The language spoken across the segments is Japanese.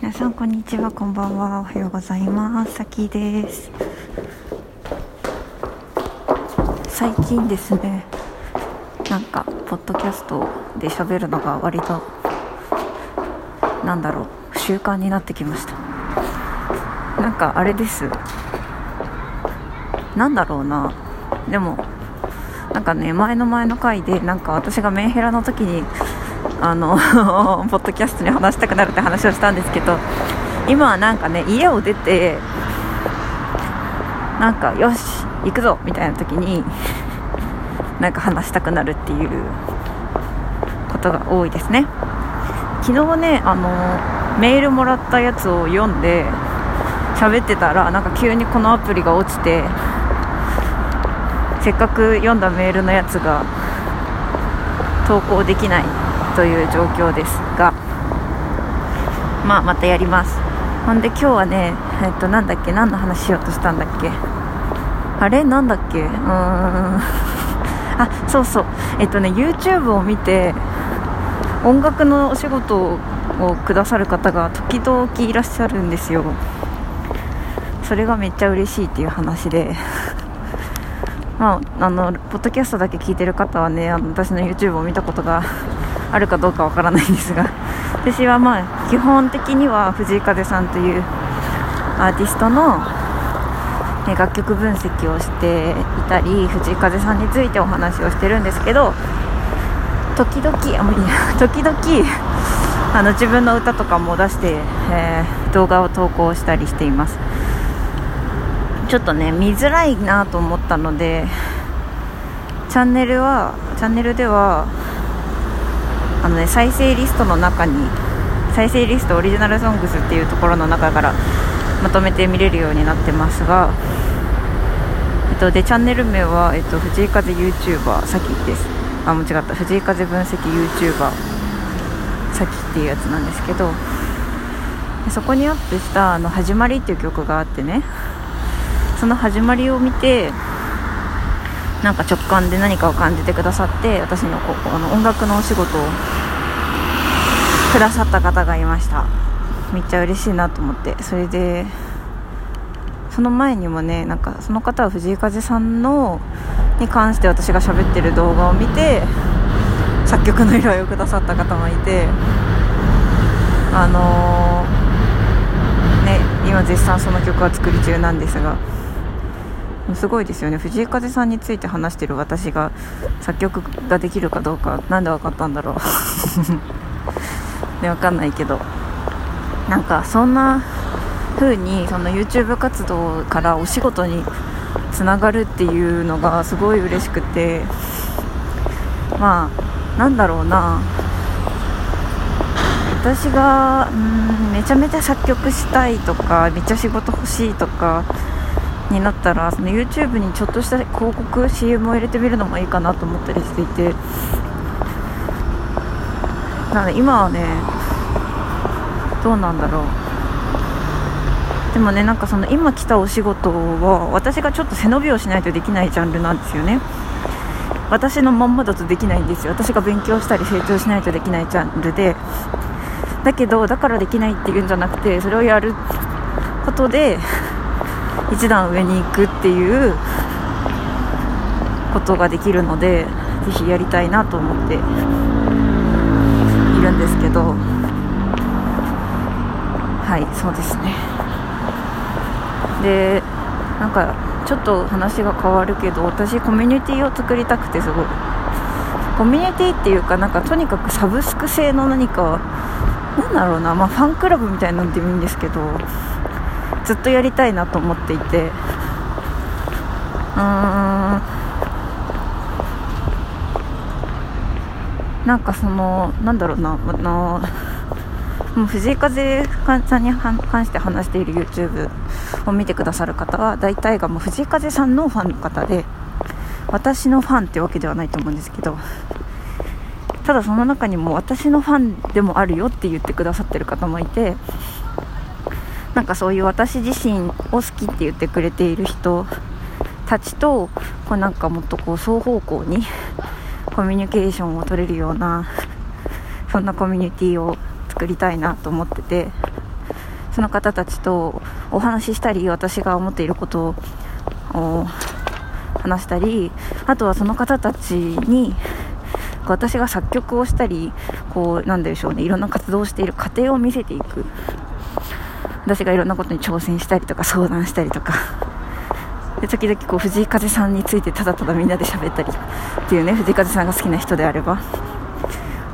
皆さんこんにちはこんばんはおはようございます。さきです最近ですねなんかポッドキャストで喋るのが割となんだろう習慣になってきました。なんかあれです。なんだろうな。でもなんかね前の前の回でなんか私がメンヘラの時にあの ポッドキャストに話したくなるって話をしたんですけど今はなんかね家を出てなんかよし行くぞみたいな時に なんか話したくなるっていうことが多いですね。昨日ねあのメールもらったやつを読んで喋ってたらなんか急にこのアプリが落ちてせっかく読んだメールのやつが投稿できない。という状況ですがまあまたやります。ほんで今日はねえっとなんだっけ何の話しようとしたんだっけ？あれ？なんだっけ？うーん。あそうそう。えっとね YouTube を見て音楽のお仕事をくださる方が時々いらっしゃるんですよ。それがめっちゃ嬉しいっていう話で。まあ、あのポッドキャストだけ聞いてる方はねあの私の YouTube を見たことがあるかどうかわからないんですが 私はまあ基本的には藤井風さんというアーティストの楽曲分析をしていたり藤井風さんについてお話をしてるんですけど時々あ無理 時々あの自分の歌とかも出して、えー、動画を投稿したりしています。ちょっとね見づらいなと思ったのでチャンネルはチャンネルではあのね再生リストの中に再生リストオリジナルソングスっていうところの中からまとめて見れるようになってますが、えっと、でチャンネル名は、えっと、藤井風 YouTuber さきです。あ間違った。藤井風分析 YouTuber さきっていうやつなんですけどそこにアップした「あの始まり」っていう曲があってね。その始まりを見てなんか直感で何かを感じてくださって私のここの音楽のお仕事をくださった方がいました。めっちゃ嬉しいなと思って。それでその前にもねなんかその方は藤井風さんのに関して私が喋ってる動画を見て作曲の依頼をくださった方もいてあのー、ね今絶賛その曲は作り中なんですがすごいですよね。藤井風さんについて話してる私が作曲ができるかどうか何で分かったんだろう。で分かんないけど。なんかそんな風にその YouTube 活動からお仕事につながるっていうのがすごい嬉しくて。まあなんだろうな。私がうんめちゃめちゃ作曲したいとかめっちゃ仕事欲しいとかになったらその YouTube にちょっとした広告 CM を入れてみるのもいいかなと思ったりしていて。なので今はねどうなんだろう。でもねなんかその今来たお仕事は私がちょっと背伸びをしないとできないジャンルなんですよね。私のまんまだとできないんですよ。私が勉強したり成長しないとできないジャンルで。だけどだからできないっていうんじゃなくてそれをやることで一段上に行くっていうことができるのでぜひやりたいなと思っているんですけど。はいそうですね。でなんかちょっと話が変わるけど私コミュニティを作りたくてすごい。コミュニティっていうかなんかとにかくサブスク製の何かなんだろうなまあファンクラブみたいなのでもいいんですけどずっとやりたいなと思っていて。うーん。なんかそのなんだろうなあのもう藤井風さんに関して話している YouTube を見てくださる方は大体がもう藤井風さんのファンの方で私のファンってわけではないと思うんですけどただその中にも私のファンでもあるよって言ってくださってる方もいてなんかそういう私自身を好きって言ってくれている人たちとこうなんかもっとこう双方向に コミュニケーションを取れるようなそんなコミュニティを作りたいなと思っててその方たちとお話ししたり私が思っていることを話したりあとはその方たちに私が作曲をしたりこうなんでしょうねいろんな活動をしている過程を見せていく。私がいろんなことに挑戦したりとか相談したりとか。で時々こう藤井風さんについてただただみんなで喋ったりっていうね藤井風さんが好きな人であれば。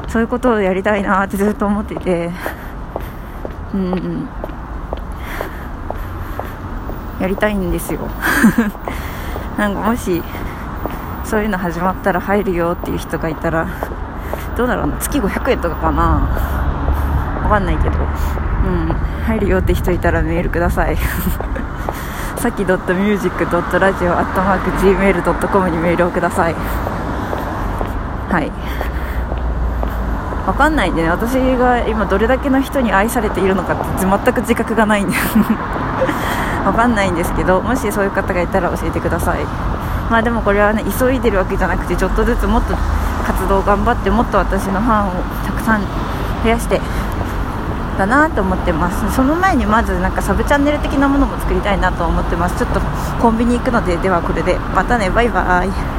そういうことをやりたいなってずっと思っていて。うんやりたいんですよ。なんかもしそういうの始まったら入るよっていう人がいたらどうだろうな。月500円とかかな。わかんないけど。入るよって人いたらメールください。さき .music.radio.gmail.com にメールをください。はい。わかんないんでね。私が今どれだけの人に愛されているのかって全く自覚がないんで。わかんないんですけどもしそういう方がいたら教えてください。まあでもこれはね急いでるわけじゃなくてちょっとずつもっと活動頑張ってもっと私のファンをたくさん増やしてだなと思ってます。その前にまずなんかサブチャンネル的なものも作りたいなと思ってます。ちょっとコンビニ行くのでではこれで。またねバイバイ。